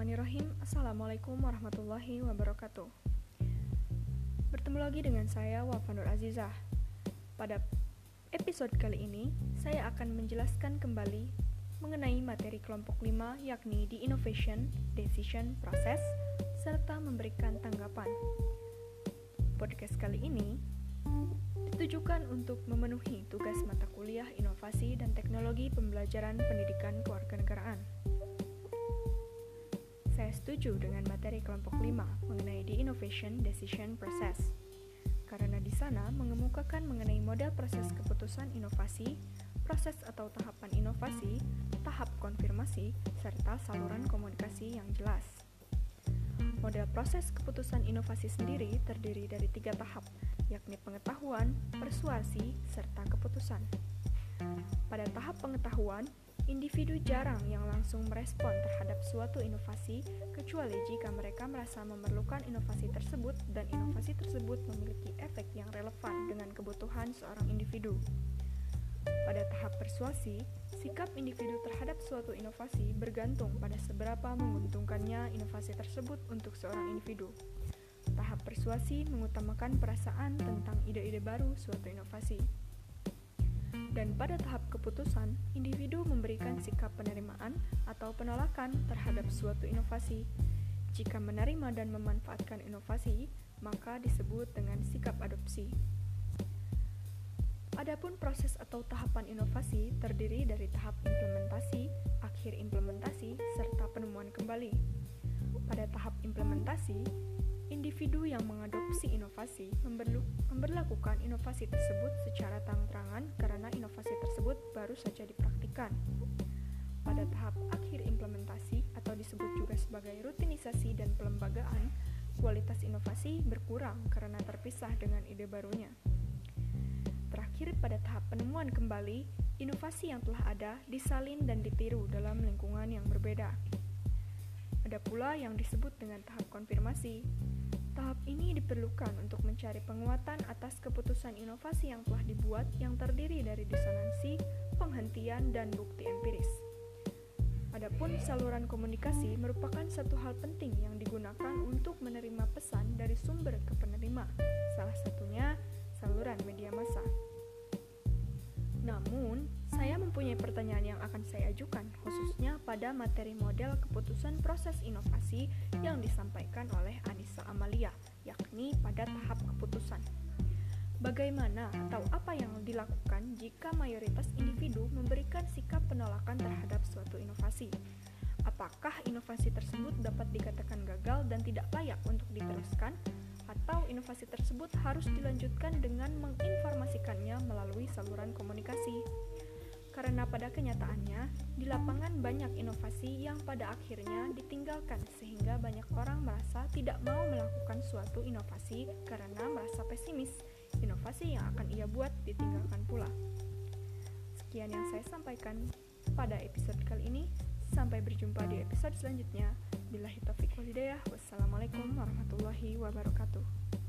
Bismillahirrahmanirrahim. Assalamualaikum warahmatullahi wabarakatuh. Bertemu lagi dengan saya Wafa Nur Azizah. Pada episode kali ini Saya akan menjelaskan kembali Mengenai materi kelompok 5 Yakni di Innovation, Decision, Process Serta memberikan tanggapan. Podcast kali ini ditujukan untuk memenuhi tugas mata kuliah inovasi dan teknologi pembelajaran pendidikan kewarganegaraan. Saya setuju dengan materi kelompok 5 mengenai the innovation decision process. Karena di sana mengemukakan mengenai model proses keputusan inovasi, proses atau tahapan inovasi, tahap konfirmasi, serta saluran komunikasi yang jelas. Model proses keputusan inovasi sendiri terdiri dari tiga tahap, yakni pengetahuan, persuasi, serta keputusan. Pada tahap pengetahuan, individu jarang yang langsung merespon terhadap suatu inovasi, kecuali jika mereka merasa memerlukan inovasi tersebut dan inovasi tersebut memiliki efek yang relevan dengan kebutuhan seorang individu. Pada tahap persuasi, sikap individu terhadap suatu inovasi bergantung pada seberapa menguntungkannya inovasi tersebut untuk seorang individu. Tahap persuasi mengutamakan perasaan tentang ide-ide baru suatu inovasi. Dan pada tahap keputusan, individu atau penolakan terhadap suatu inovasi. Jika menerima dan memanfaatkan inovasi, maka disebut dengan sikap adopsi. Adapun proses atau tahapan inovasi terdiri dari tahap implementasi, akhir implementasi, serta penemuan kembali. Pada tahap implementasi, individu yang mengadopsi inovasi memberlakukan inovasi tersebut secara terang-terangan karena inovasi tersebut baru saja dipraktikkan. Pada tahap akhir implementasi atau disebut juga sebagai rutinisasi dan pelembagaan, kualitas inovasi berkurang karena terpisah dengan ide barunya. Terakhir pada tahap penemuan kembali, inovasi yang telah ada disalin dan ditiru dalam lingkungan yang berbeda. Ada pula yang disebut dengan tahap konfirmasi, Tahap ini diperlukan untuk mencari penguatan atas keputusan inovasi yang telah dibuat yang terdiri dari disonansi, penghentian, dan bukti empiris. Adapun saluran komunikasi merupakan satu hal penting yang digunakan untuk menerima pesan dari sumber ke penerima, salah satunya saluran media massa. Namun, saya mempunyai pertanyaan yang akan saya ajukan, khususnya pada materi model keputusan proses inovasi yang disampaikan oleh Anissa Amalia, yakni pada tahap keputusan. Bagaimana atau apa yang dilakukan jika mayoritas individu memberikan sikap penolakan terhadap suatu inovasi? Apakah inovasi tersebut dapat dikatakan gagal dan tidak layak untuk diteruskan, atau inovasi tersebut harus dilanjutkan dengan menginformasikannya melalui saluran komunikasi? Karena pada kenyataannya, di lapangan banyak inovasi yang pada akhirnya ditinggalkan sehingga banyak orang merasa tidak mau melakukan suatu inovasi karena merasa pesimis. Inovasi yang akan ia buat ditinggalkan pula. Sekian yang saya sampaikan pada episode kali ini. Sampai berjumpa di episode selanjutnya. Bila taufik wal hidayah. Wassalamualaikum warahmatullahi wabarakatuh.